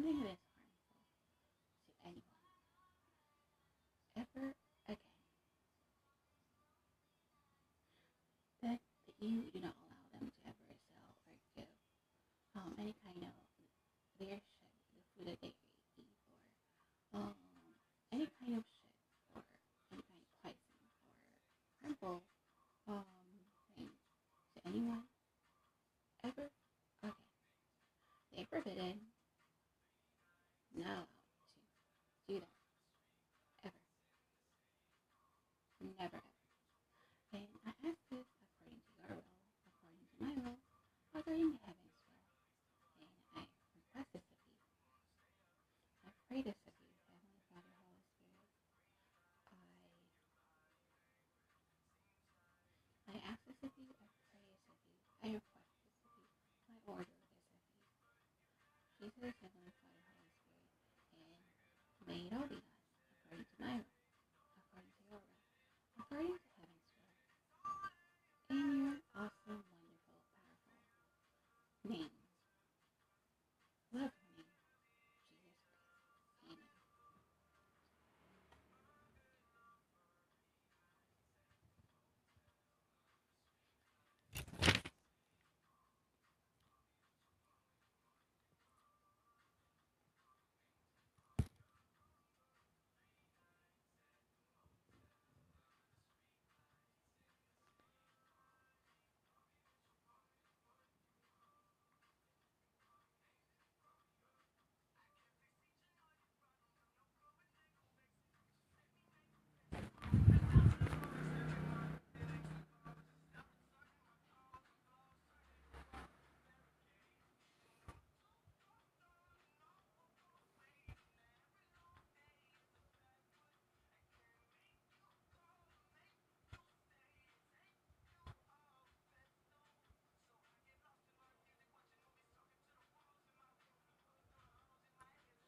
something that is harmful to anyone ever again. That, that you do not allow them to ever sell or give um, any kind of their